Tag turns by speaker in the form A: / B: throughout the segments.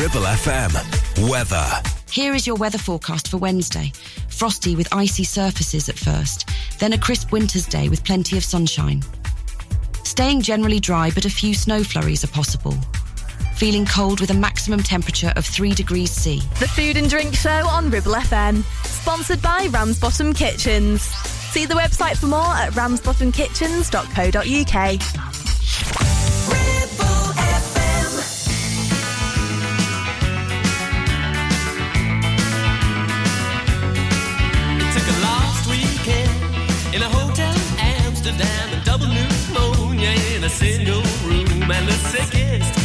A: Ribble FM. Weather.
B: Here is your weather forecast for Wednesday. Frosty with icy surfaces at first, then a crisp winter's day with plenty of sunshine. Staying generally dry, but a few snow flurries are possible feeling cold with a maximum temperature of 3 degrees C.
C: The Food and Drink Show on Ribble FM, sponsored by Ramsbottom Kitchens. See the website for more at ramsbottomkitchens.co.uk.
D: single room and the sickest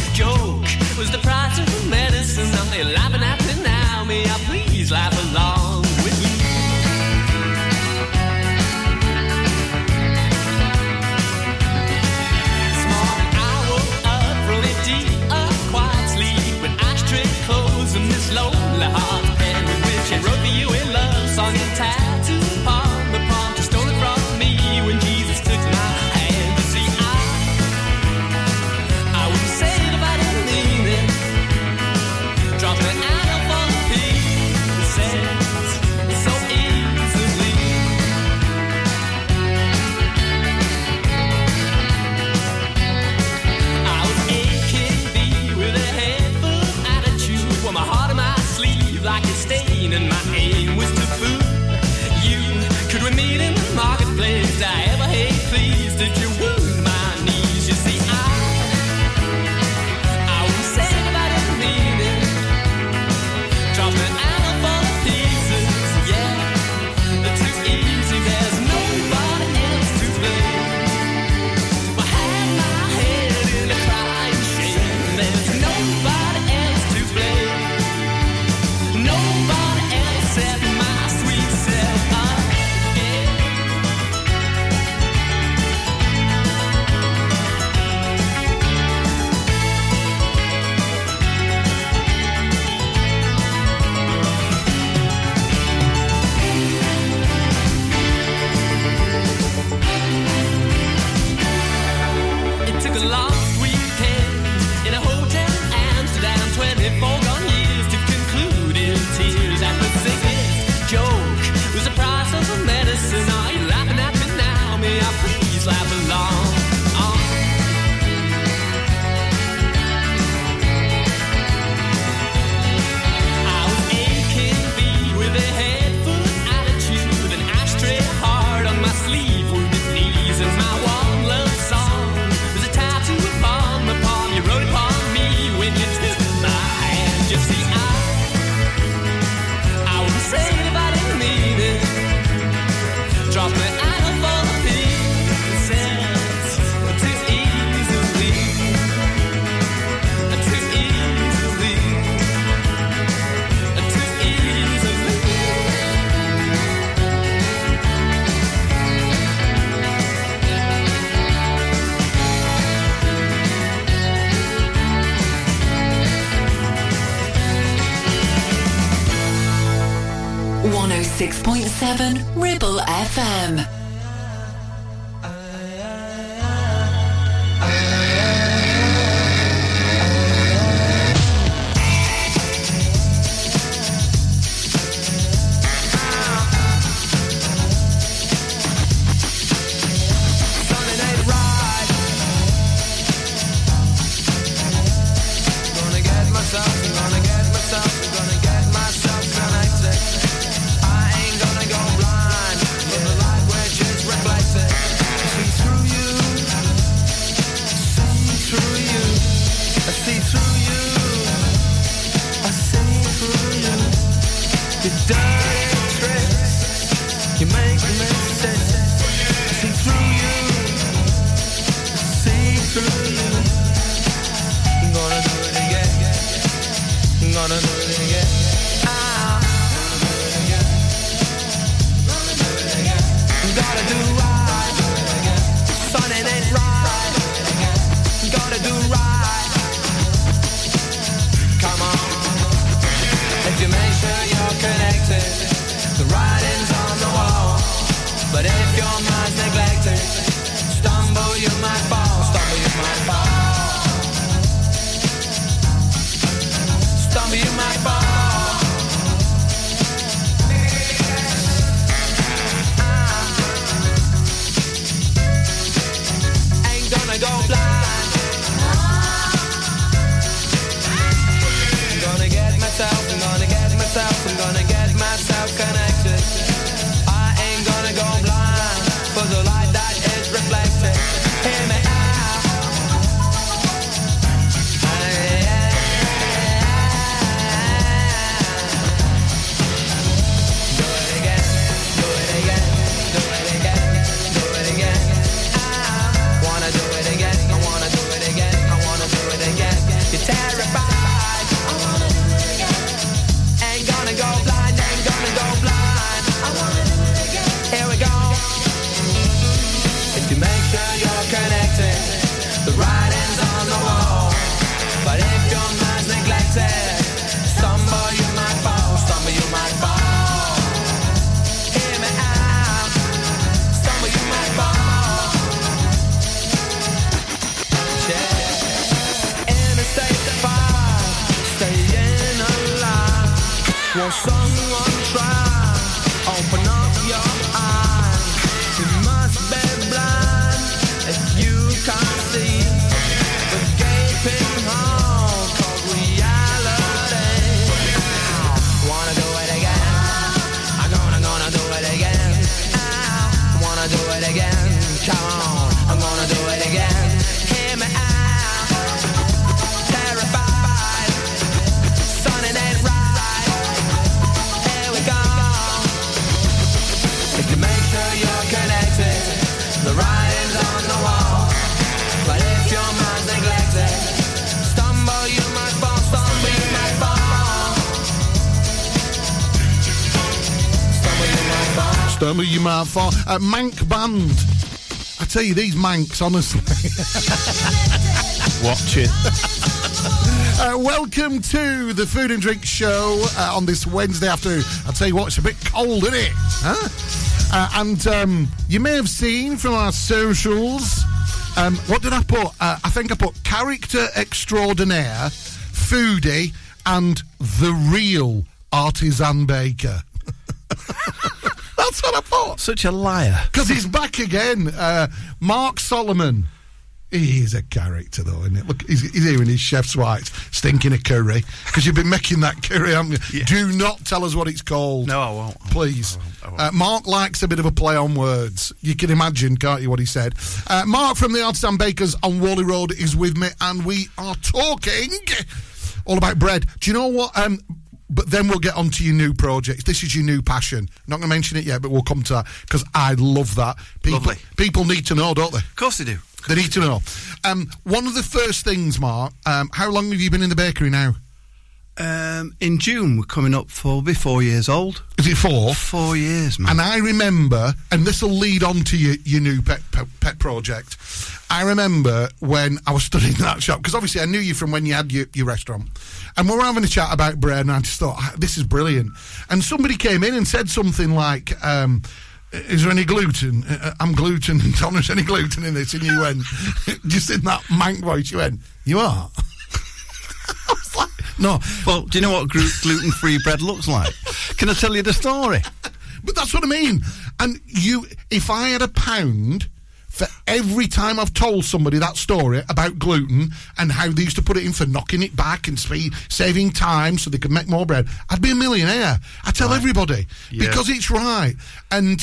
E: Uh, Mank Band. I tell you, these Mancs, honestly.
F: Watch it.
E: Uh, welcome to the Food and Drink Show uh, on this Wednesday afternoon. I'll tell you what, it's a bit cold, isn't it? Huh? Uh, and um, you may have seen from our socials. Um, what did I put? Uh, I think I put character extraordinaire, foodie, and the real artisan baker. I put.
F: Such a liar.
E: Because he's back again. Uh, Mark Solomon. He is a character, though, isn't it? Look, he's, he's here in his chef's white, stinking a curry. Because you've been making that curry, haven't you?
F: Yeah.
E: Do not tell us what it's called.
F: No, I won't. I won't.
E: Please.
F: I won't. I won't.
E: Uh, Mark likes a bit of a play on words. You can imagine, can't you, what he said? Uh, Mark from the Artisan Bakers on Whalley Road is with me, and we are talking all about bread. Do you know what? Um, but then we'll get on to your new projects. This is your new passion. Not going to mention it yet, but we'll come to that because I love that. People,
F: Lovely.
E: people need to know, don't they?
F: Of course they do.
E: They need to know. Um, one of the first things, Mark. Um, how long have you been in the bakery now?
F: Um, in June, we're coming up for be four years old.
E: Is it four?
F: Four years, man.
E: And I remember, and this will lead on to your, your new pet, pet pet project. I remember when I was studying that shop because obviously I knew you from when you had your, your restaurant, and we were having a chat about bread, and I just thought "Ah, this is brilliant. And somebody came in and said something like. Um, is there any gluten? Uh, I'm gluten intolerant. Any gluten in this? And you went, just in that mank voice, you went, you are. I was like, no,
F: well, do you know what gluten free bread looks like? Can I tell you the story?
E: But that's what I mean. And you, if I had a pound for every time I've told somebody that story about gluten and how they used to put it in for knocking it back and speed, saving time so they could make more bread, I'd be a millionaire. I tell everybody
F: Yeah.
E: because it's right. And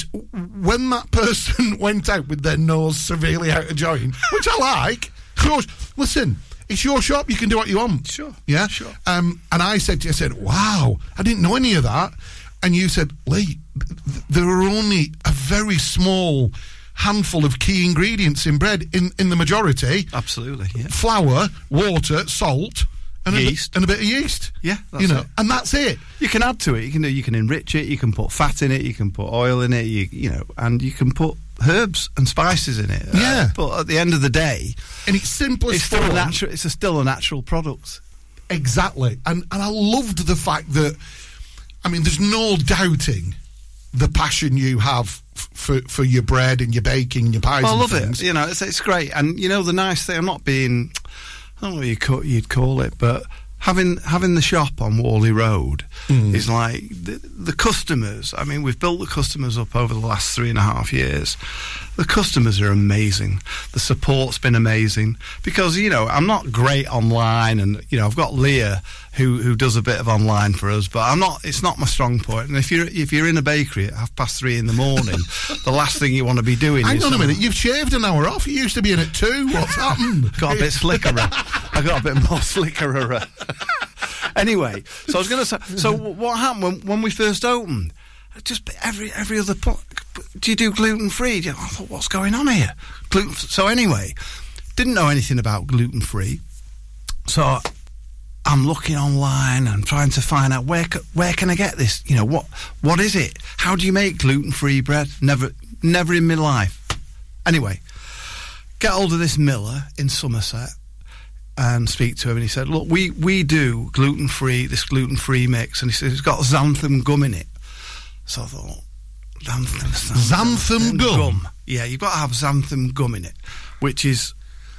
E: when that person went out with their nose severely out of joint, which I like, course, listen. It's your shop. You can do what you want.
F: Sure,
E: Yeah.
F: sure.
E: Um, and I said to you, I said, "Wow, I didn't know any of that." And you said, "Lee, th- th- there are only a very small handful of key ingredients in bread. In in the majority,
F: Absolutely, yeah.
E: flour, water, salt, and
F: Yeast.
E: a, bit, and a bit of yeast.
F: Yeah,
E: you know,
F: it.
E: and that's it.
F: You can add to it. You can do. You can enrich it. You can put fat in it. You can put oil in it. You you know, and you can put herbs and spices in it. Uh,
E: Yeah.
F: but at the end of the day,
E: and its simplest
F: it's still a natural. It's a still a natural product.
E: Exactly. And and I loved the fact that I mean there's no doubting the passion you have f- for for your bread and your baking and your pies
F: I love
E: things.
F: it. You know, it's, it's great. And you know, the nice thing. I'm not being. I don't know what you you'd call it, but having having the shop on Whalley Road
E: Hmm.
F: is like the, the customers. I mean, we've built the customers up over the last three and a half years. The customers are amazing. The support's been amazing because you know I'm not great online, and you know I've got Leah who who does a bit of online for us, but I'm not. It's not my strong point. And if you're if you're in a bakery at half past three in the morning, the last thing you want to be doing is
E: Hang
F: is
E: on a minute, you've shaved an hour off. You used to be in at two. What's happened?
F: got a bit slicker. Uh, I got a bit more slicker. Uh, uh. anyway, so I was going to say. So what happened when, when we first opened? Just every every other. pl- Do you do gluten free? I thought, what's going on here? Gluten. So anyway, didn't know anything about gluten free. So I'm looking online. I'm trying to find out where where can I get this? You know what what is it? How do you make gluten free bread? Never never in my life. Anyway, get hold of this Miller in Somerset and speak to him. And he said, "Look, we we do gluten free this gluten free mix." And he said, "It's got xanthan gum in it." So I thought, xanthan,
E: Xanthan gum?
F: Yeah, you've got to have xanthan gum in it, which is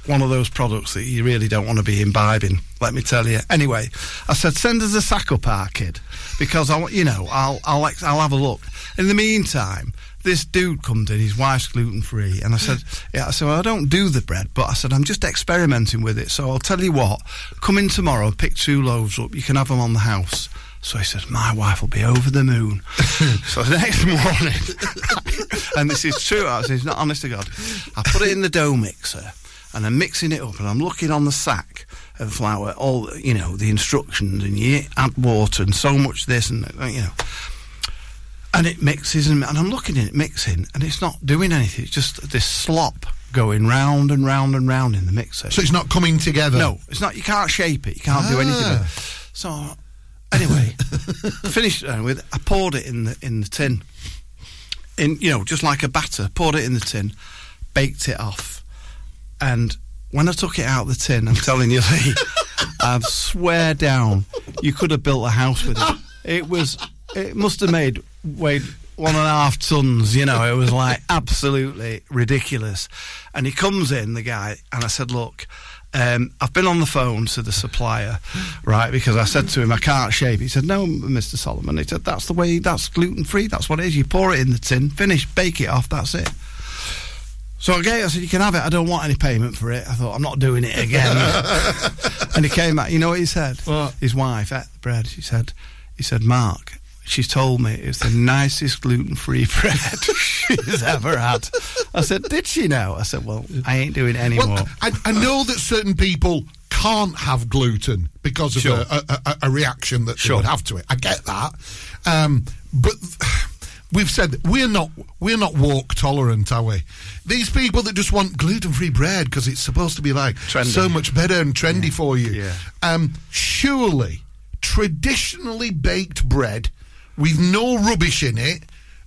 F: one of those products that you really don't want to be imbibing. Let me tell you. Anyway, I said send us a sack up, our kid, because I, want- you know, I'll I'll ex- I'll have a look. In the meantime. This dude comes in, his wife's gluten free, and I said, "Yeah." I said, well, "I don't do the bread, but I said I'm just experimenting with it. So I'll tell you what, come in tomorrow, pick two loaves up. You can have them on the house." So he said, "My wife will be over the moon." so the next morning, and this is true. I "It's not honest to God." I put it in the dough mixer, and I'm mixing it up, and I'm looking on the sack of flour, all you know, the instructions, and you add water and so much this, and uh, you know. And it mixes, and, and I'm looking at it mixing, and it's not doing anything. It's just this slop going round and round and round in the mixer.
E: So it's not coming together.
F: No, it's not. You can't shape it. You can't do anything.
E: Ah.
F: With it. So anyway, finished uh, with. I poured it in the in the tin. In you know, just like a batter. Poured it in the tin, baked it off, and when I took it out of the tin, I'm telling you, Lee, I swear down, you could have built a house with it. It was. It must have made weighed one and a half tons. You know, it was like absolutely ridiculous. And he comes in, the guy, and I said, "Look, um, I've been on the phone to the supplier, right? Because I said to him, I can't shave. He said, No, Mr. Solomon. He said, That's the way. That's gluten free. That's what it is. You pour it in the tin, finish, bake it off. That's it. So I gave. I said, "You can have it. I don't want any payment for it." I thought, "I'm not doing it again." and he came back. You know what he said?
E: What?
F: His wife ate the bread. She said, "He said, Mark." She's told me it's the nicest gluten-free bread she's ever had. I said, "Did she know?" I said, "Well, I ain't doing it anymore."
E: Well, I, I know that certain people can't have gluten because of
F: Sure.
E: a, a, a, reaction that
F: Sure.
E: they would have to it. I get that, um, but we've said we're not we're not walk tolerant, are we? These people that just want gluten free bread because it's supposed to be like
F: Trendy.
E: so much better and trendy for you.
F: Yeah.
E: Um, surely, traditionally baked bread with no rubbish in it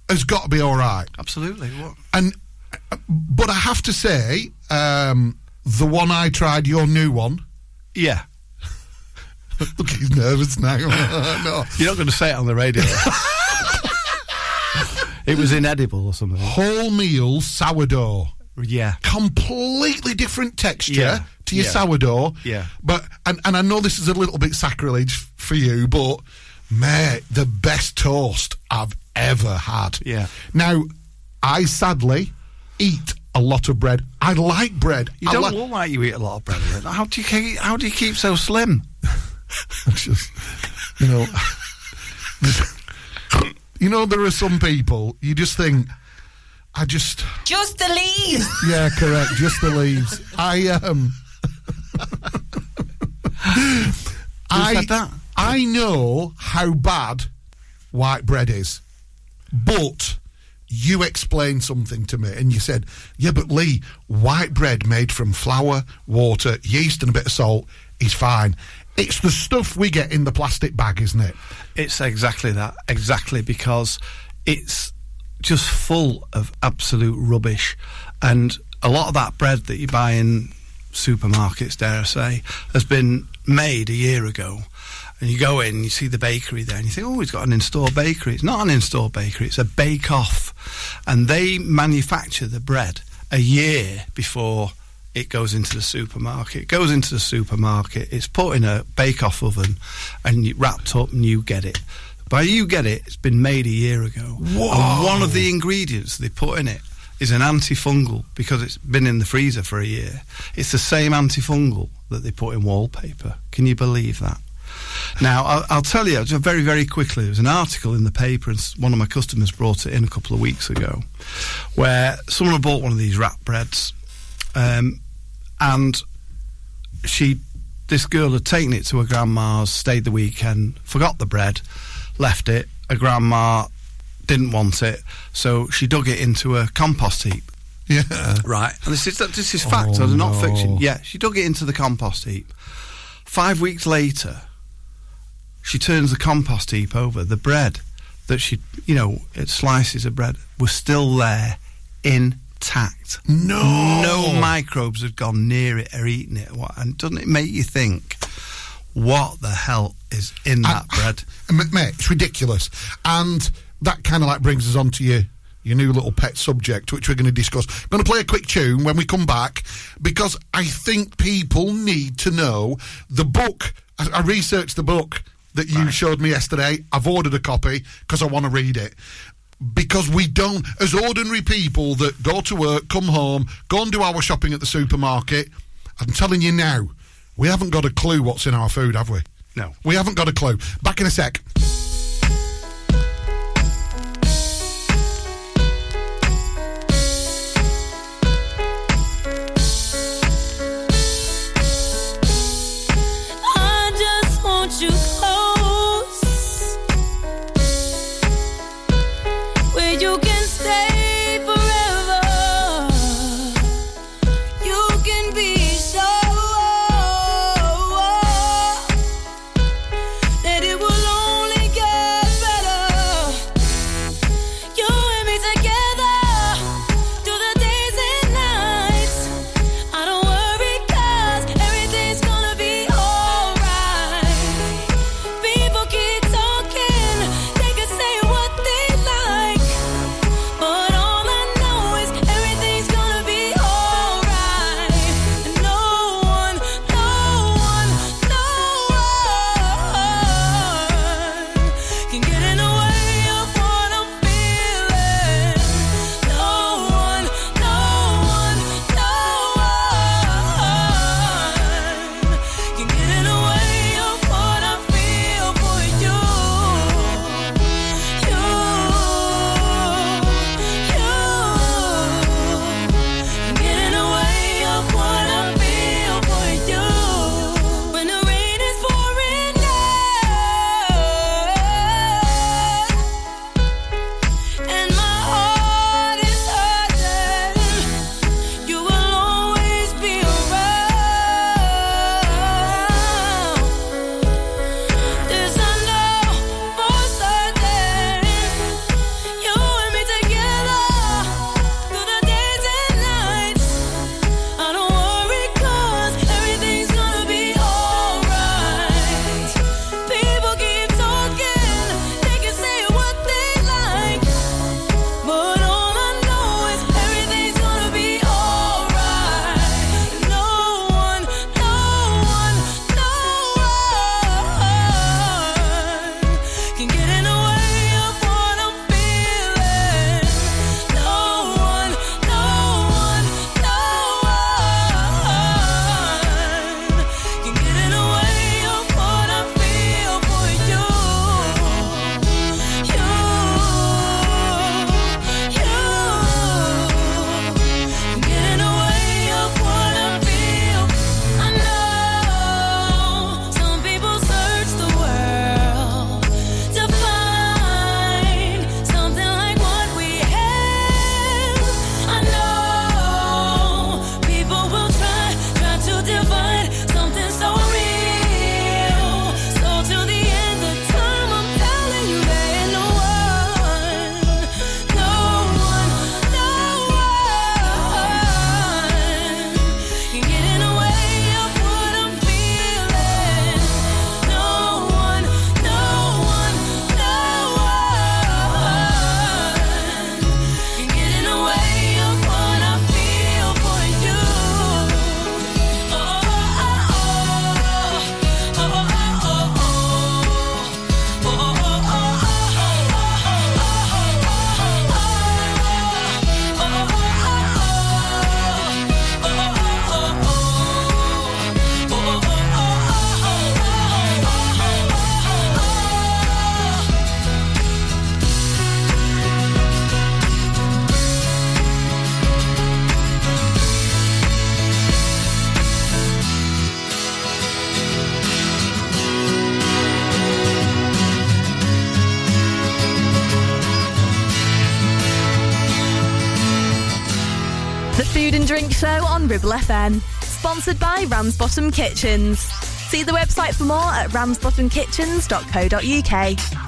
E: has got to be all right.
F: Absolutely. What?
E: And but I have to say, um, the one I tried, your new one.
F: Yeah.
E: Look, he's nervous now. no,
F: You're not going to say it on the radio. it was inedible or something.
E: wholemeal sourdough,
F: Yeah.
E: completely different texture
F: Yeah.
E: to your
F: Yeah.
E: sourdough.
F: Yeah.
E: but and and I know this is a little bit sacrilege for you, but mate, the best toast I've ever had.
F: Yeah.
E: Now, I sadly eat a lot of bread. I like bread.
F: You
E: I
F: don't
E: like-
F: look like you eat a lot of bread. How do you keep, how do you keep so slim?
E: just, you know, you know, there are some people you just think, I just,
G: Just the leaves.
E: yeah, correct, just the leaves. I um, I
F: said that?
E: I know how bad white bread is, but. You explained something to me and you said, Yeah, but Lee, white bread made from flour, water, yeast, and a bit of salt is fine. It's the stuff we get in the plastic bag, isn't it?
F: It's exactly that. Exactly because it's just full of absolute rubbish. And a lot of that bread that you buy in supermarkets, dare I say, has been made a year ago. And you go in, and you see the bakery there, and you think, oh, he's got an in-store bakery. It's not an in-store bakery; it's a bake-off, and they manufacture the bread a year before it goes into the supermarket. It goes into the supermarket. It's put in a bake-off oven, and wrapped up, and you get it. By you get it, it's been made a year ago. And one of the ingredients they put in it is an antifungal because it's been in the freezer for a year. It's the same antifungal that they put in wallpaper. Can you believe that? Now, I'll, I'll tell you just very, very quickly. There was an article in the paper, and one of my customers brought it in a couple of weeks ago, where someone had bought one of these wrap breads, um, and she, this girl had taken it to her grandma's, stayed the weekend, forgot the bread, left it. Her grandma didn't want it, so she dug it into a compost heap.
E: Yeah.
F: Right, and this is this is fact,
E: Oh,
F: it's not
E: no.
F: fiction. Yeah, she dug it into the compost heap. Five weeks later, she turns the compost heap over. The bread that she, you know, it slices of bread was still there, intact.
E: No,
F: no microbes had gone near it or eaten it. And doesn't it make you think? What the hell is in that
E: I,
F: bread?
E: I, mate, it's ridiculous. And that kind of like brings us on to your
H: your new little pet subject, which we're going to discuss. I'm going to play a quick tune when we come back because I think people need to know the book. I researched the book that you right. showed me yesterday. I've ordered a copy because I want to read it. Because we don't, as ordinary people that go to work, come home, go and do our shopping at the supermarket, I'm telling you now, we haven't got a clue what's in our food, have we?
F: No.
H: We haven't got a clue. Back in a sec.
I: The
C: Food and Drink Show on Ribble FM. Sponsored by Ramsbottom Kitchens. See the website for more at ramsbottomkitchens.co.uk.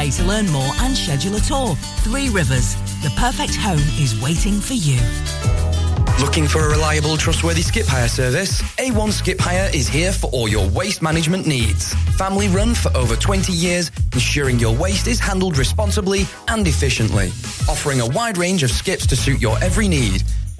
J: to learn more and schedule a tour. Three Rivers, the perfect home is waiting for you.
K: Looking for a reliable, trustworthy skip hire service? A1 Skip Hire is here for all your waste management needs. Family run for over 20 years, ensuring your waste is handled responsibly and efficiently. Offering a wide range of skips to suit your every need,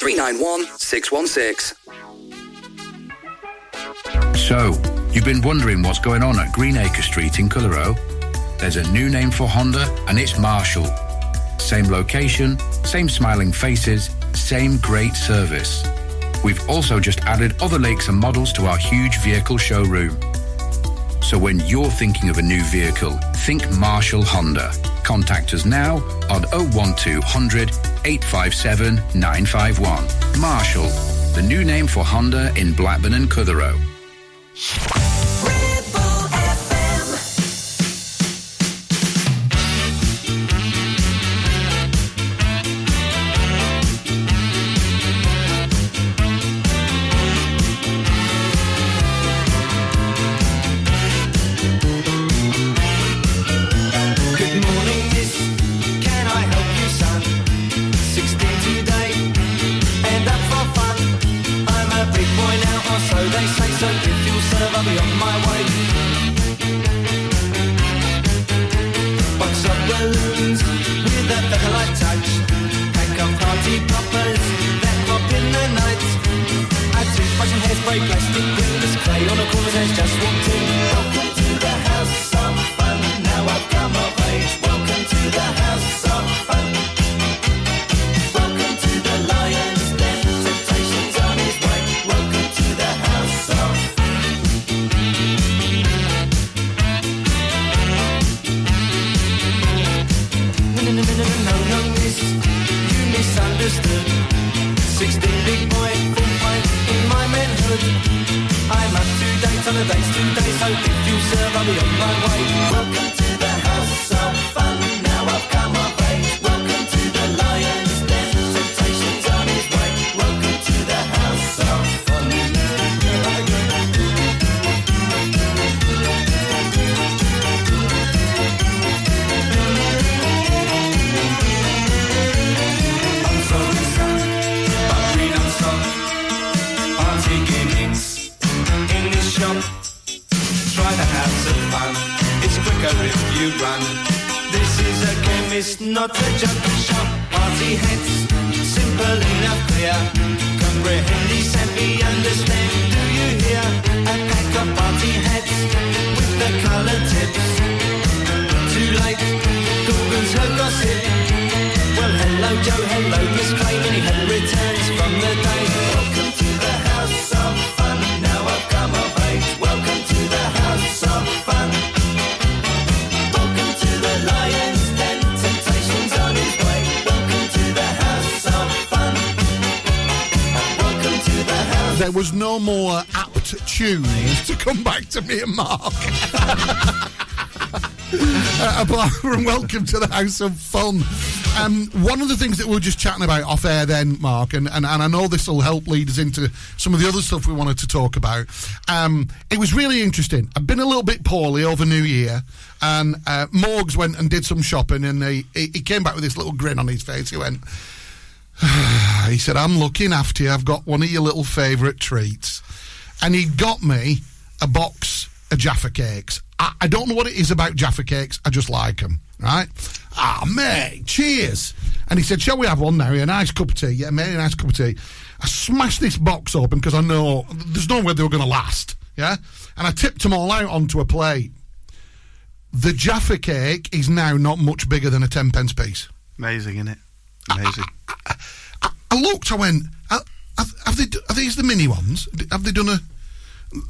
L: 391 616.
M: So, you've been wondering what's going on at Greenacre Street in Clitheroe? There's a new name for Honda and it's Marshall. Same location, same smiling faces, same great service. We've also just added other lakes and models to our huge vehicle showroom. So when you're thinking of a new vehicle, think Marshall Honda. Contact us now on 01200 857 951. Marshall, the new name for Honda in Blackburn and Clitheroe.
N: 16 big boy, full fight in my manhood. I'm up to date on a day's today, so if you serve, I'll be on my way. From welcome to the house of fun.
E: Um, one of the things that we were just chatting about off air then, Mark, and, and, and I know this will help lead us into some of the other stuff we wanted to talk about. Um, it was really interesting. I've been a little bit poorly over New Year, and uh, Morgs went and did some shopping, and he he came back with this little grin on his face. He went, he said, I'm looking after you. I've got one of your little favourite treats. And he got me a box of Jaffa cakes. I, I don't know what it is about Jaffa cakes. I just like them, right? Ah, mate, cheers. And he said, Shall we have one now? A nice cup of tea. Yeah, mate, a nice cup of tea. I smashed this box open because I know there's no way they were going to last. Yeah? And I tipped them all out onto a plate. The Jaffa cake is now not much bigger than a 10 pence piece.
F: Amazing, isn't it? Amazing.
E: I looked. I went. "Uh, Have, have they? Are these the mini ones? Have they done a?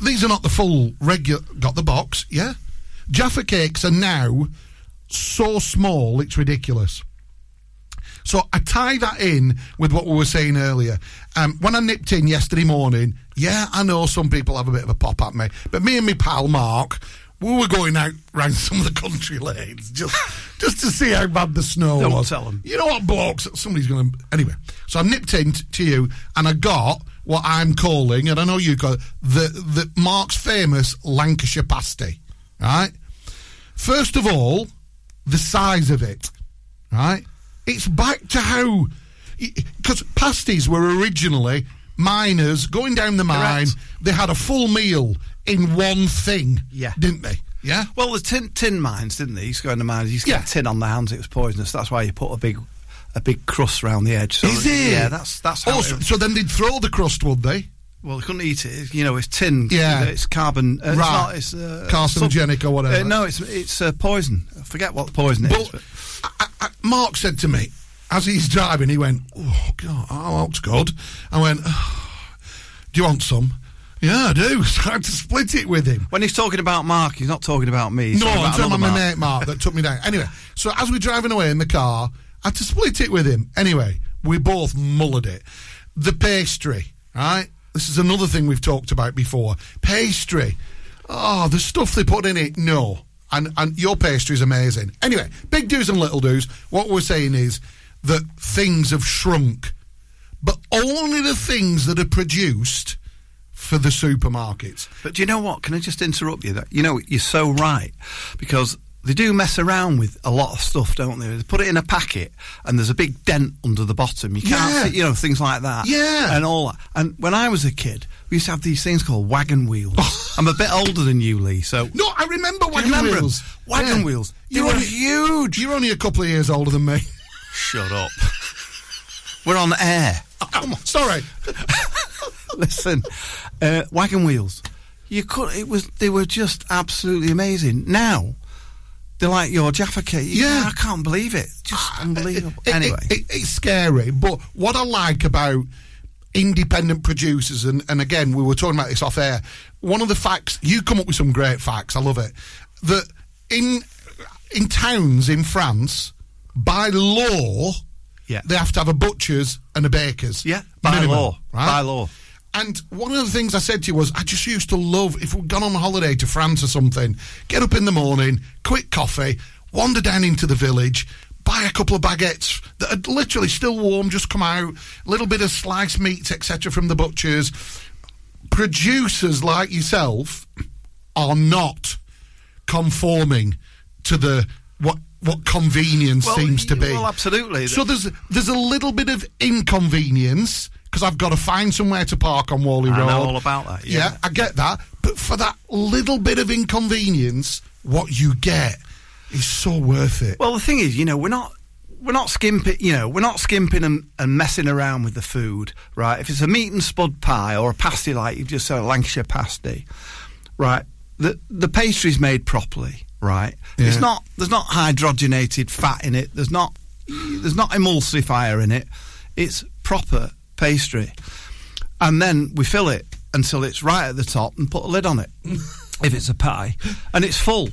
E: These are not the full regular. Got the box? Yeah. Jaffa cakes are now so small it's ridiculous. So I tie that in with what we were saying earlier. Um, when I nipped in yesterday morning, yeah, I know some people have a bit of a pop at me, but me and my pal Mark, we were going out round some of the country lanes just just to see how bad the snow
F: Don't
E: was.
F: tell 'em.
E: You know what, blokes? Somebody's going to. Anyway, so I nipped in t- to you and I got what I'm calling, and I know you call it, the, the Mark's famous Lancashire pasty, right? First of all, the size of it, right? It's back to how. Because pasties were originally miners going down the mine,
F: Correct.
E: they had a full meal in one thing,
F: Yeah.
E: didn't they? Yeah?
F: Well, the tin, tin mines, didn't they? You used to go in the mines. You used to
E: Yeah.
F: get tin on the hands. It was poisonous. That's why you put a big, a big crust round the edge. So
E: Is it?
F: Yeah, that's that's how.
E: Oh, so, so then they'd throw the crust, would they?
F: well, they couldn't eat it. You know, it's tin.
E: Yeah.
F: it's carbon. Uh,
E: Right.
F: It's not. It's uh,
E: Carcinogenic or whatever.
F: Uh, no, it's it's uh, poison. I forget what poison it is.
E: But
F: but-
E: I, I, Mark said to me as he's driving, he went, "Oh God, oh, looks good." I went, "Oh, "Do you want some?" Yeah, I do. So I had to split it with him.
F: When he's talking about Mark, he's not talking about me. He's
E: no, I'm talking about my mate Mark that took me down. Anyway, so as we're driving away in the car, I had to split it with him. Anyway, we both mullered it. The pastry, right? This is another thing we've talked about before. Pastry. Oh, the stuff they put in it, no. And and your pastry is amazing. Anyway, big do's and little do's. What we're saying is that things have shrunk, but only the things that are produced for the supermarkets.
F: But do you know what? Can I just interrupt you? That you know you're so right because they do mess around with a lot of stuff, don't they? They put it in a packet and there's a big dent under the bottom. You can't,
E: Yeah.
F: see, you know, things like that.
E: Yeah.
F: and all that. And when I was a kid, we used to have these things called wagon wheels. I'm a bit older than you, Lee, so
E: No, I remember wagon
F: remember 'em?
E: wheels.
F: Wagon
E: Yeah.
F: wheels. They
E: You're
F: were
E: only,
F: huge.
E: you're only a couple of years older than me.
F: Shut up. We're on air.
E: Come on, sorry.
F: Listen, uh, wagon wheels. You could. It was. They were just absolutely amazing. Now. They're like your Jaffa cake. You-
E: Yeah.
F: I can't believe it. Just ah, unbelievable.
E: It-
F: anyway,
E: it- it- it's scary. But what I like about independent producers, and, and again, we were talking about this off air. One of the facts you come up with some great facts. I love it. That in in towns in France, by law,
F: Yeah.
E: they have to have a butcher's and a baker's.
F: Yeah, by
E: minimum,
F: law.
E: right?
F: By law.
E: And one of the things I said to you was, I just used to love if we'd gone on holiday to France or something, get up in the morning, quick coffee, wander down into the village, buy a couple of baguettes that are literally still warm, just come out, a little bit of sliced meats, etc., from the butchers. Producers like yourself are not conforming to the what what convenience
F: Well,
E: seems to be.
F: well, absolutely.
E: So there's there's a little bit of inconvenience because I've got to find somewhere to park on Whalley
F: I
E: Road.
F: I know all about that, yeah.
E: I get that. But for that little bit of inconvenience, what you get is so worth it.
F: Well, the thing is, you know, we're not we're not skimping. You know, we're not skimping and, and messing around with the food, right? If it's a meat and spud pie or a pasty like you've just said, a Lancashire pasty, right? The the pastry's made properly, right? It's not there's not hydrogenated fat in it. There's not there's not emulsifier in it. It's proper pastry, and then we fill it until it's right at the top and put a lid on it. if it's a pie, and it's full,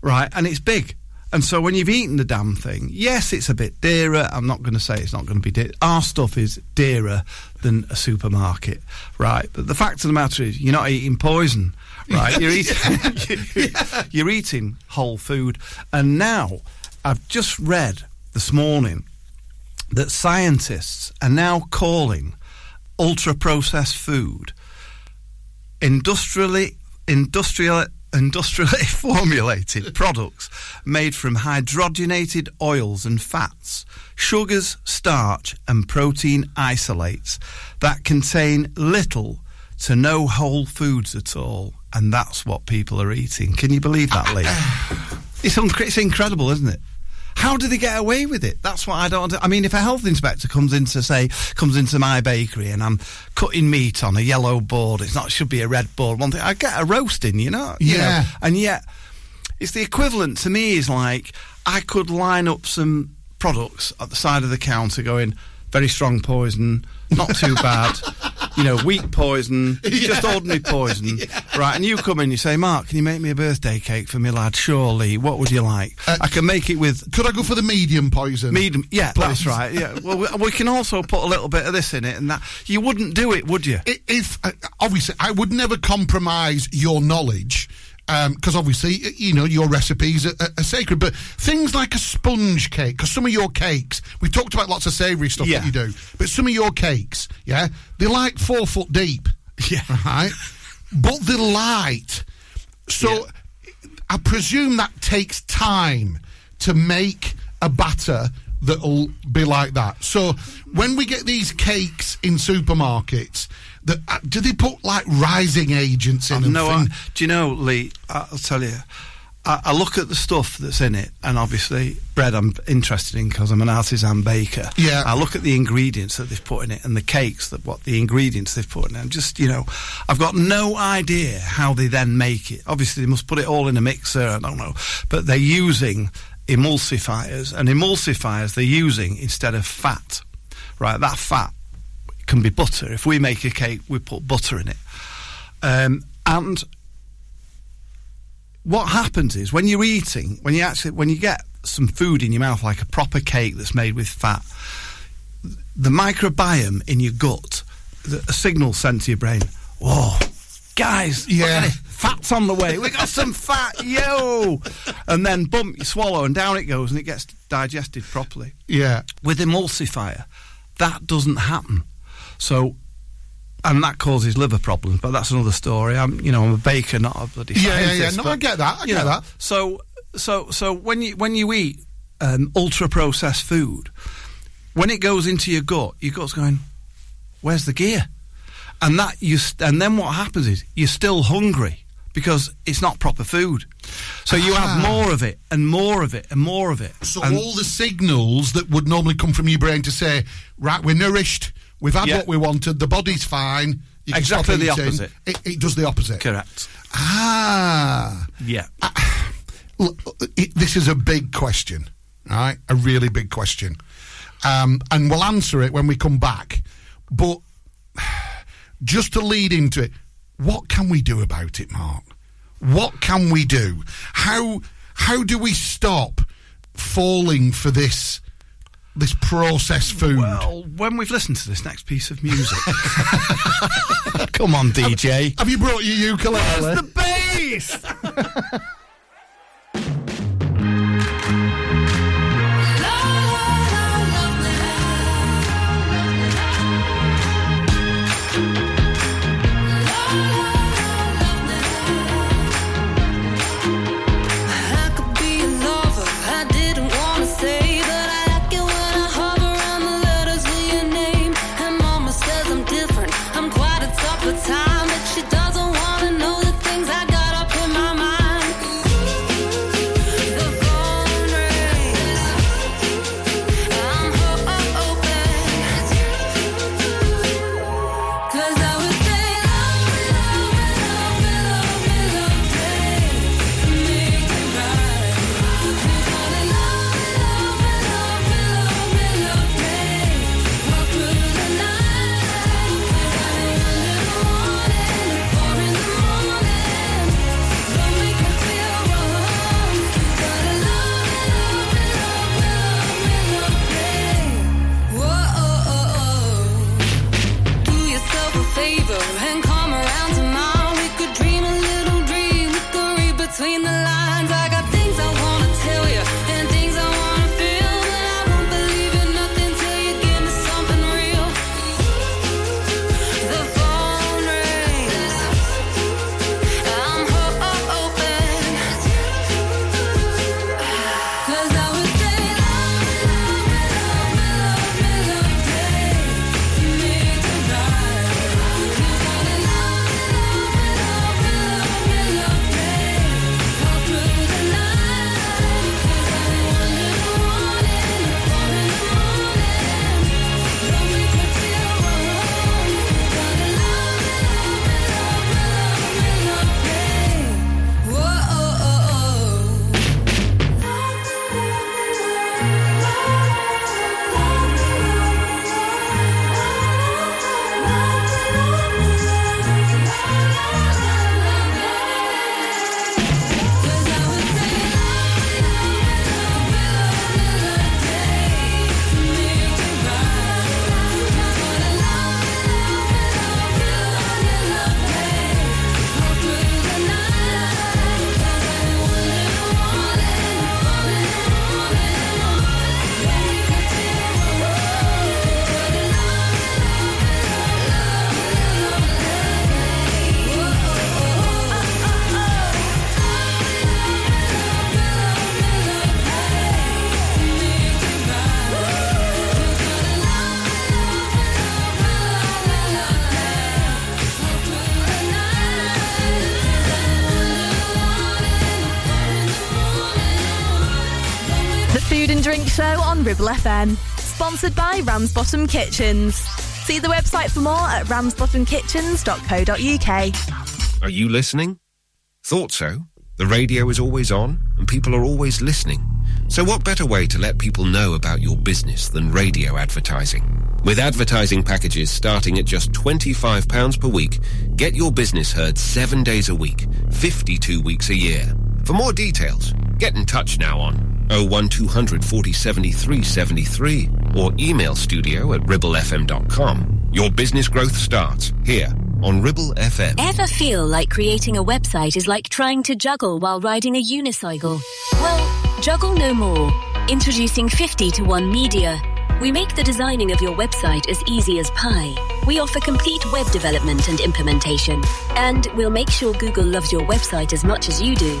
F: right, and it's big. And so when you've eaten the damn thing, yes, it's a bit dearer. I'm not going to say it's not going to be dear. Our stuff is dearer than a supermarket, right? But the fact of the matter is, you're not eating poison, right? You're eating, you're eating whole food. And now, I've just read this morning that scientists are now calling ultra processed food industrially industrial industrially formulated products made from hydrogenated oils and fats, sugars, starch, and protein isolates that contain little to no whole foods at all. And that's what people are eating. Can you believe that, Lee? it's, un- it's incredible, isn't it? How do they get away with it? That's what I don't. I mean, if a health inspector comes in to say comes into my bakery and I'm cutting meat on a yellow board, it's not it should be a red board. One thing I get a roasting, you know. you know,
E: Yeah.
F: and yet it's the equivalent to me is like I could line up some products at the side of the counter going very strong poison, not too bad, you know, weak poison, just ordinary poison, right? And you come in, you say, Mark, can you make me a birthday cake for me lad? Surely, what would you like? I can make it with.
E: Could I go for the medium poison?
F: Medium, yeah, that's right. Yeah, well, we, we can also put a little bit of this in it, and that you wouldn't do it, would you?
E: If uh, obviously, I would never compromise your knowledge. Um, because obviously, you know, your recipes are, are, sacred. But things like a sponge cake, because some of your cakes, we talked about lots of savoury stuff
F: Yeah.
E: that you do, but some of your cakes, yeah, they're like four foot deep.
F: Yeah.
E: Right? but they're light. So I presume that takes time to make a batter that'll be like that. So when we get these cakes in supermarkets, that uh, do they put like rising agents in?
F: No, I,
E: thing-
F: do you know, Lee? I'll tell you. I, I look at the stuff that's in it, and obviously bread I'm interested in because I'm an artisan baker.
E: Yeah.
F: I look at the ingredients that they've put in it and the cakes that what the ingredients they've put in it. I'm just, you know, I've got no idea how they then make it. Obviously, they must put it all in a mixer. I don't know, but they're using emulsifiers, and emulsifiers they're using instead of fat. Right, that fat can be butter. If we make a cake, we put butter in it. Um, and what happens is when you're eating, when you actually when you get some food in your mouth, like a proper cake that's made with fat, the microbiome in your gut, the, a signal sent to your brain. Whoa, guys,
E: Yeah.
F: at fat's on the way. We got some fat, yo! And then bump, you swallow, and down it goes, and it gets digested properly
E: yeah.
F: with emulsifier, that doesn't happen. So, and that causes liver problems. But that's another story. I'm, you know, I'm a baker, not a bloody
E: Yeah, yeah, yeah. No,
F: but,
E: I get that, I get
F: know,
E: that.
F: So, so, so when you when you eat um, ultra processed food, when it goes into your gut, your gut's going, "Where's the gear?" And that you, st- and then what happens is you're still hungry because it's not proper food. So you have
E: Ah.
F: more of it and more of it and more of it.
E: So
F: And-
E: all the signals that would normally come from your brain to say, right, we're nourished, we've had
F: Yeah.
E: what we wanted, the body's fine. You
F: Exactly the opposite.
E: It, it does the opposite.
F: correct.
E: Ah.
F: Yeah.
E: Look, it, this is a big question, right? A really big question. Um, and we'll answer it when we come back. But just to lead into it, what can we do about it, Mark? What can we do? How how do we stop falling for this this processed food?
F: Well, when we've listened to this next piece of music, come on, DJ.
E: Have you brought your ukulele?
F: the bass.
C: food and drink show on Ribble FM. Sponsored by Ramsbottom Kitchens. See the website for more at ramsbottomkitchens.co.uk.
O: Are you listening? Thought so. The radio is always on, and people are always listening. So, what better way to let people know about your business than radio advertising? With advertising packages starting at just £25 per week, get your business heard seven days a week, 52 weeks a year. For more details, get in touch now on 01200 40 73 73 or email studio at ribblefm.com. Your business growth starts here on Ribble FM.
P: Ever feel like creating a website is like trying to juggle while riding a unicycle? Well, juggle no more. Introducing 50 to 1 Media. We make the designing of your website as easy as pie. We offer complete web development and implementation. And we'll make sure Google loves your website as much as you do.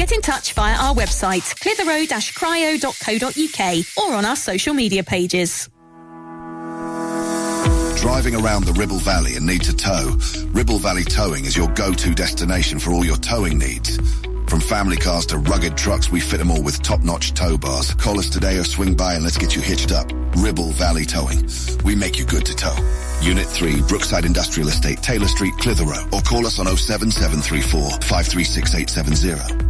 Q: Get in touch via our website, clitheroe-cryo.co.uk or on our social media pages.
R: Driving around the Ribble Valley and need to tow? Ribble Valley Towing is your go-to destination for all your towing needs. From family cars to rugged trucks, we fit them all with top-notch tow bars. Call us today or swing by and let's get you hitched up. Ribble Valley Towing. We make you good to tow. Unit 3, Brookside Industrial Estate, Taylor Street, Clitheroe. Or call us on 07734 536870.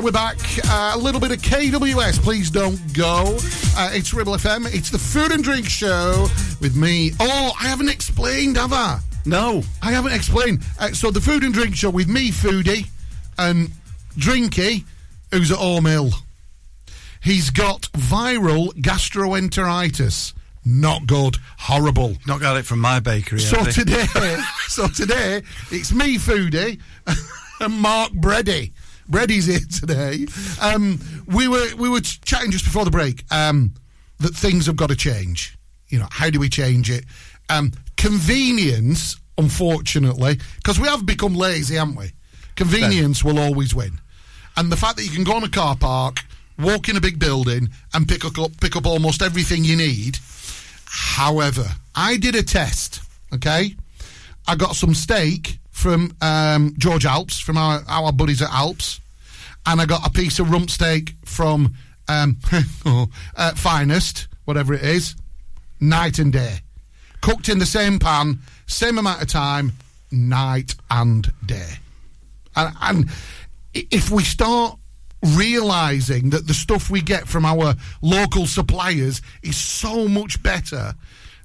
E: Yeah, we're back. Uh, a little bit of KWS. Please don't go. Uh, it's Ribble FM. It's the Food and Drink Show with me. Oh, I haven't explained, have I?
F: No.
E: I haven't explained. Uh, so the Food and Drink Show with me, Foodie, and Drinky, who's at Home Hill. He's got viral gastroenteritis. Not good. Horrible.
F: Not got it from my bakery.
E: So today, so today, it's me, Foodie, and Mark Brady. Brady's here today. Um, we were we were chatting just before the break um, that things have got to change. You know, how do we change it? Um, convenience, unfortunately, because we have become lazy, haven't we? Convenience will always win, and the fact that you can go on a car park, walk in a big building, and pick up pick up almost everything you need. However, I did a test. Okay, I got some steak from um, George Alps, from our, our buddies at Alps, and I got a piece of rump steak from um, uh, Finest, whatever it is, night and day. Cooked in the same pan, same amount of time, night and day. And, and if we start realizing that the stuff we get from our local suppliers is so much better,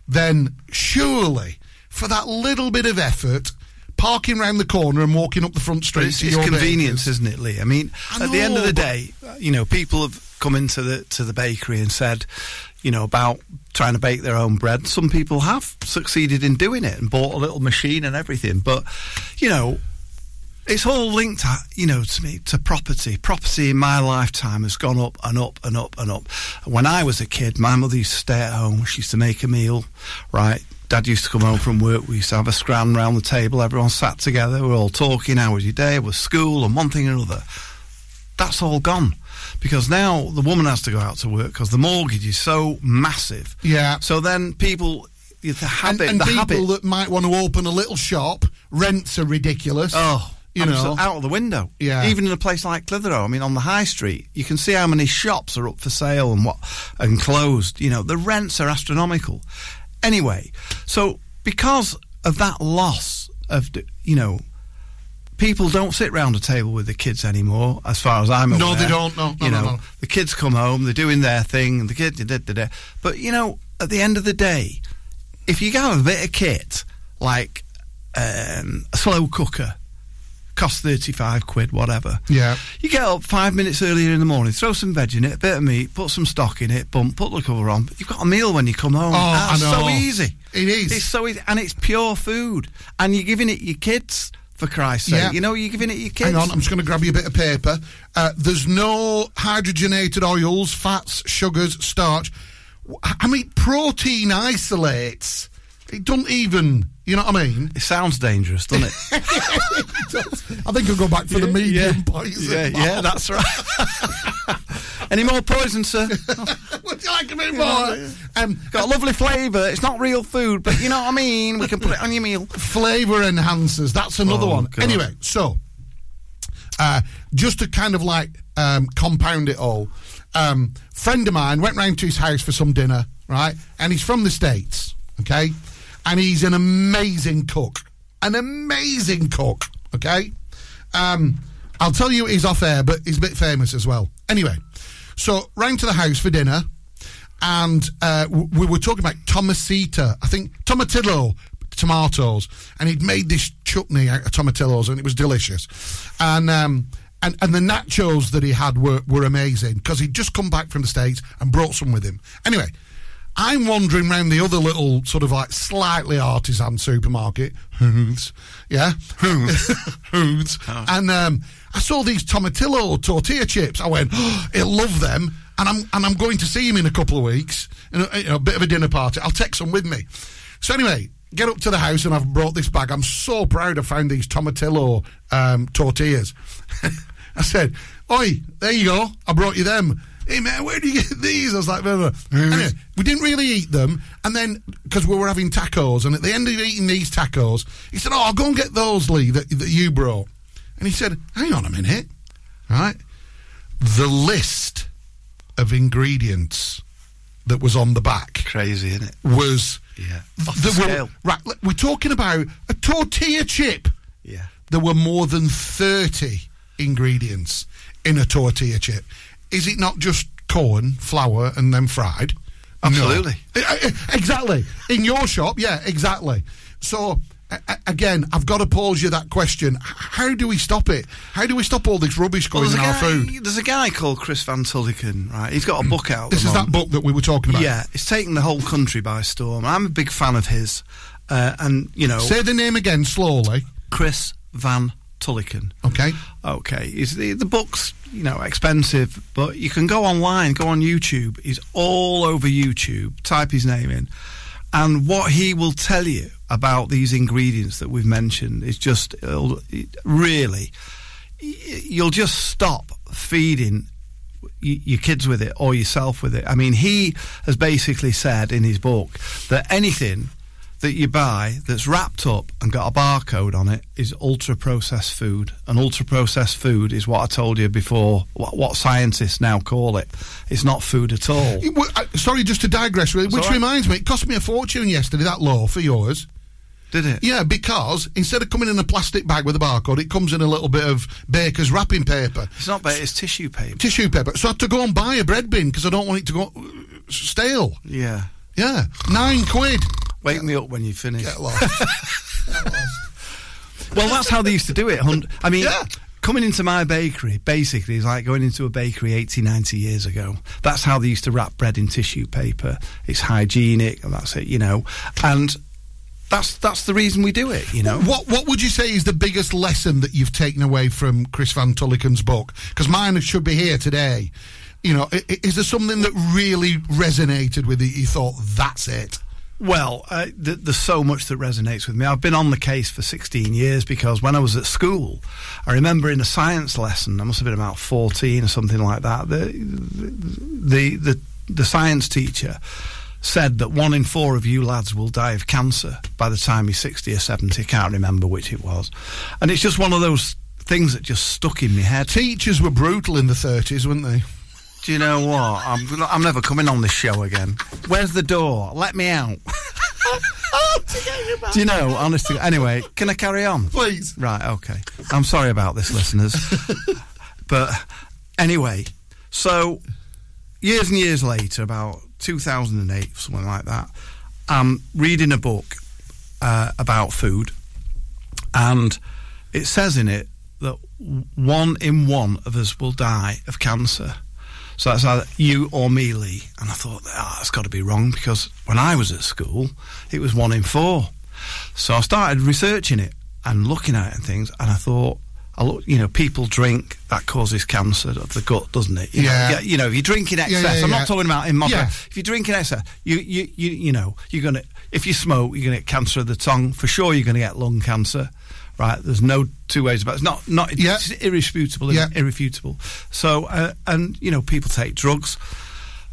E: then surely for that little bit of effort, parking round the corner and walking up the front
F: But
E: street
F: it's,
E: to
F: it's
E: your
F: convenience, isn't it, Lee? I mean,
E: I
F: at the end of the day, uh, you know, people have come into the to the bakery and said, you know, about trying to bake their own bread. Some people have succeeded in doing it and bought a little machine and everything, but you know. It's all linked, to, you know, to me to property. Property in my lifetime has gone up and up and up and up. When I was a kid, my mother used to stay at home. She used to make a meal, right? Dad used to come home from work. We used to have a scran round the table. Everyone sat together. We are all talking. How was your day? Was school and one thing and another. That's all gone because now the woman has to go out to work because the mortgage is so massive.
E: Yeah.
F: So then people, the
E: and,
F: habit,
E: and
F: the
E: people
F: habit.
E: that might want to open a little shop, rents are ridiculous.
F: Oh,
E: you know,
F: out of the window.
E: Yeah.
F: Even in a place like Clitheroe, I mean, on the high street, you can see how many shops are up for sale and what and closed. You know, the rents are astronomical. Anyway, so because of that loss of, you know, people don't sit round a table with the kids anymore, as far as I'm aware.
E: No, they don't, no, no,
F: you
E: no,
F: know,
E: no.
F: the kids come home, they're doing their thing, and the kid, da, da, da. but you know, at the end of the day, if you have a bit of kit like um, a slow cooker, thirty five quid, whatever.
E: Yeah.
F: You get up five minutes earlier in the morning, throw some veg in it, a bit of meat, put some stock in it, bump, put the cover on. You've got a meal when you come home.
E: Oh,
F: That's so easy.
E: It is.
F: It's so easy, and it's pure food, and you're giving it your kids. For Christ's sake,
E: Yeah.
F: you know you're giving it your kids.
E: Hang on, I'm just going to grab you a bit of paper. Uh, there's no hydrogenated oils, fats, sugars, starch. I mean, protein isolates. It don't even, you know what I mean?
F: It sounds dangerous, doesn't it?
E: I think I'll go back for the medium poison.
F: yeah, yeah, that's right. Any more poison, sir?
E: Would you like a bit more? Um,
F: Got a lovely flavour. It's not real food, but you know what I mean. We can put it on your meal.
E: Flavour enhancers. That's another
F: Oh,
E: one.
F: God.
E: Anyway, so uh, just to kind of like um, compound it all, um, friend of mine went round to his house for some dinner, right? And he's from the states, okay? And he's an amazing cook, an amazing cook, okay? Um, I'll tell you he's off air, but he's a bit famous as well. Anyway, so round to the house for dinner, and uh, we were talking about tomasita, I think tomatillo tomatoes, and he'd made this chutney out of tomatillos, and it was delicious. And um, and and the nachos that he had were were amazing because he'd just come back from the states and brought some with him. Anyway. I'm wandering around the other little sort of like slightly artisan supermarket, Hooves, yeah, Hooves, and um, I saw these tomatillo tortilla chips. I went, oh, he'll love them, and I'm and I'm going to see him in a couple of weeks, in a, know, a bit of a dinner party. I'll take some with me. So anyway, get up to the house and I've brought this bag. I'm so proud I found these tomatillo um, tortillas. I said, "Oi, there you go. I brought you them." Hey man, where do you get these? I was like, blah, blah. anyway, we didn't really eat them, and then because we were having tacos, and at the end of eating these tacos, he said, "Oh, I'll go and get those, Lee, that, that you brought." And he said, "Hang on a minute, right? The list of ingredients that was on the back
F: Crazy, isn't it?
E: was
F: Yeah. Off the
E: were-
F: scale.
E: right. We're talking about a tortilla chip.
F: Yeah.
E: There were more than thirty ingredients in a tortilla chip? Is it not just corn, flour, and then fried?
F: Absolutely.
E: Eh, Exactly. In your shop, yeah, exactly. So. Again, I've got to pose you that question. How do we stop it? How do we stop all this rubbish going
F: there's,
E: in
F: a
E: our
F: guy,
E: food?
F: there's a guy called Chris Van Tulleken, right? He's got a book out.
E: This is that book that we were talking about.
F: Yeah, it's taken the whole country by storm. I'm a big fan of his, uh, and you know,
E: Say the name again slowly.
F: Chris Van Tulleken.
E: Okay.
F: Okay, is the the book's you know expensive, but you can go online, go on YouTube. He's all over YouTube. Type his name in, and what he will tell you about these ingredients that we've mentioned is just really, you'll just stop feeding your kids with it or yourself with it. I mean, he has basically said in his book that anything that you buy that's wrapped up and got a barcode on it is ultra processed food. And ultra processed food is what I told you before, what, what scientists now call it. It's not food at all.
E: Well, uh, Sorry, just to digress, really, which
F: right.
E: reminds me, it cost me a fortune yesterday, that loaf for yours.
F: Did it?
E: Yeah, because instead of coming in a plastic bag with a barcode, it comes in a little bit of baker's wrapping paper.
F: It's not, but it's tissue paper.
E: Tissue paper. So I had to go and buy a bread bin because I don't want it to go uh, stale.
F: Yeah.
E: Yeah. Nine quid.
F: Wake me up when you finish.
E: Get lost.
F: Well, that's how they used to do it. hun- I mean, coming into my bakery basically is like going into a bakery 80, 90 years ago. That's how they used to wrap bread in tissue paper. It's hygienic, and that's it, you know. And that's that's the reason we do it, you know.
E: What What would you say is the biggest lesson that you've taken away from Chris Van Tulleken's book? Because mine should be here today. You know, i- i- is there something that really resonated with you? You thought that's it.
F: Well, uh, th- there's so much that resonates with me. I've been on the case for 16 years because when I was at school, I remember in a science lesson, I must have been about 14 or something like that. The the the, the science teacher said that one in four of you lads will die of cancer by the time you're 60 or 70. I can't remember which it was, and it's just one of those things that just stuck in my head.
E: Teachers were brutal in the 30s, weren't they?
F: Do you know what? I'm, I'm never coming on this show again. Where's the door? Let me out. Do you know, honestly? Anyway, can I carry on?
E: Please.
F: Right, okay. I'm sorry about this, listeners. but anyway, so years and years later, about 2008, something like that, I'm reading a book uh, about food, and it says in it that one in one of us will die of cancer. So that's either you or me, Lee. And I thought, ah, oh, that's got to be wrong because when I was at school, it was one in four. So I started researching it and looking at it and things, and I thought, I look, you know, people drink that causes cancer of the gut, doesn't it? You
E: Yeah.
F: Know, you know, if you drink in
E: Yeah,
F: excess,
E: yeah,
F: I'm not talking about in moderate.
E: Yeah.
F: If you drink in excess, you, you, you, you know, you're gonna. If you smoke, you're gonna get cancer of the tongue for sure. You're gonna get lung cancer. Right, there's no two ways about it. It's not not it's irrefutable,
E: Yeah.
F: irrefutable. So, uh, and you know, people take drugs,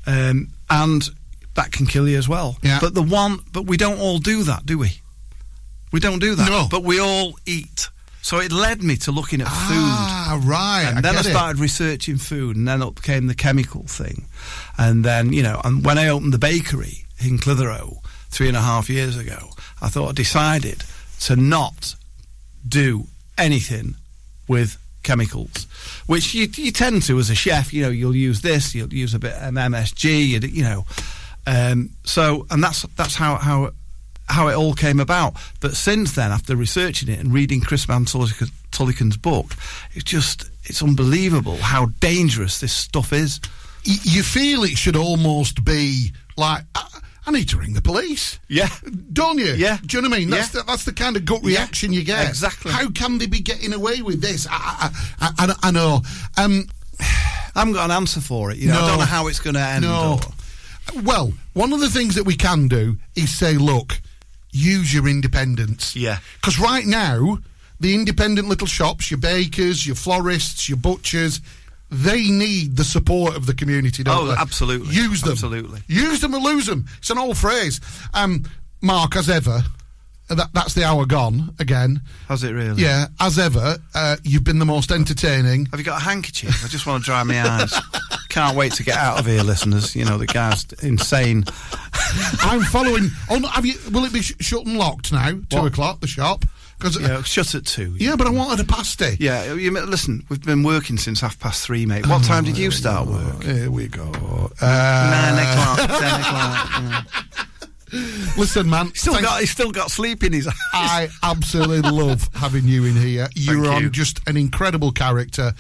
F: um, and that can kill you as well.
E: Yeah.
F: But the one, but we don't all do that, do we? We don't do that.
E: No.
F: But we all eat. So it led me to looking at
E: Ah,
F: food.
E: right.
F: And
E: I
F: then I,
E: get it.
F: started researching food, and then up came the chemical thing. And then, you know, and when I opened the bakery in Clitheroe three and a half years ago, I thought I decided to not do anything with chemicals, which you, you tend to as a chef. You know, you'll use this, you'll use a bit of MSG, you, know. Um, so, and that's that's how how how it all came about. But since then, after researching it and reading Chris Tulleken- book, it's just it's unbelievable how dangerous this stuff is.
E: You feel it should almost be like, I, I need to ring the police.
F: Yeah.
E: Don't you?
F: Yeah.
E: Do you know what I mean? That's,
F: Yeah.
E: the, that's the kind of gut
F: Yeah.
E: reaction you get.
F: Exactly.
E: How can they be getting away with this? I, I, I, I, I know. Um,
F: I haven't got an answer for it. You know, I don't know how it's going to end.
E: No.
F: or-
E: Well, one of the things that we can do is say, look, use your independence.
F: Yeah.
E: Because right now, the independent little shops, your bakers, your florists, your butchers, they need the support of the community, don't
F: Oh,
E: they?
F: absolutely.
E: Use them.
F: Absolutely.
E: Use them or lose them. It's an old phrase. Um, Mark, as ever, that, that's the hour gone again.
F: Has it really?
E: Yeah, as ever, uh, you've been the most entertaining.
F: Have you got a handkerchief? I just want to dry my eyes. Can't wait to get out of here, listeners. You know, the guy's insane.
E: I'm following. Oh, no, have you? Will it be sh- shut and locked now? Two
F: What?
E: o'clock. The shop.
H: Cause,
F: yeah, uh, shut at two.
H: Yeah, but I wanted a pasty.
F: Yeah, you, listen, we've been working since half past three, mate. What oh, time did you start work?
H: Here we go. Uh,
F: Nine o'clock, ten o'clock. Yeah.
H: Listen, man.
F: He's
H: still,
F: got, he's still got sleep in his eyes.
H: I absolutely love having you in here. You're
F: you.
H: on just an incredible character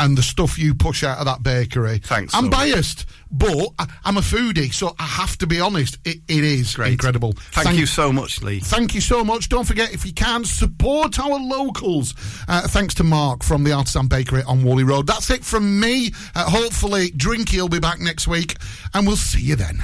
H: and the stuff you push out of that bakery.
F: Thanks.
H: I'm
F: so
H: biased, but I, am a foodie, so I have to be honest. it, it is Great. incredible.
F: Thank, thank, you so much, Lee.
H: Thank you so much. Don't forget, if you can, support our locals. Uh, thanks to Mark from the Artisan Bakery on Whalley Road. That's it from me. Uh, hopefully, Drinky will be back next week, and we'll see you then.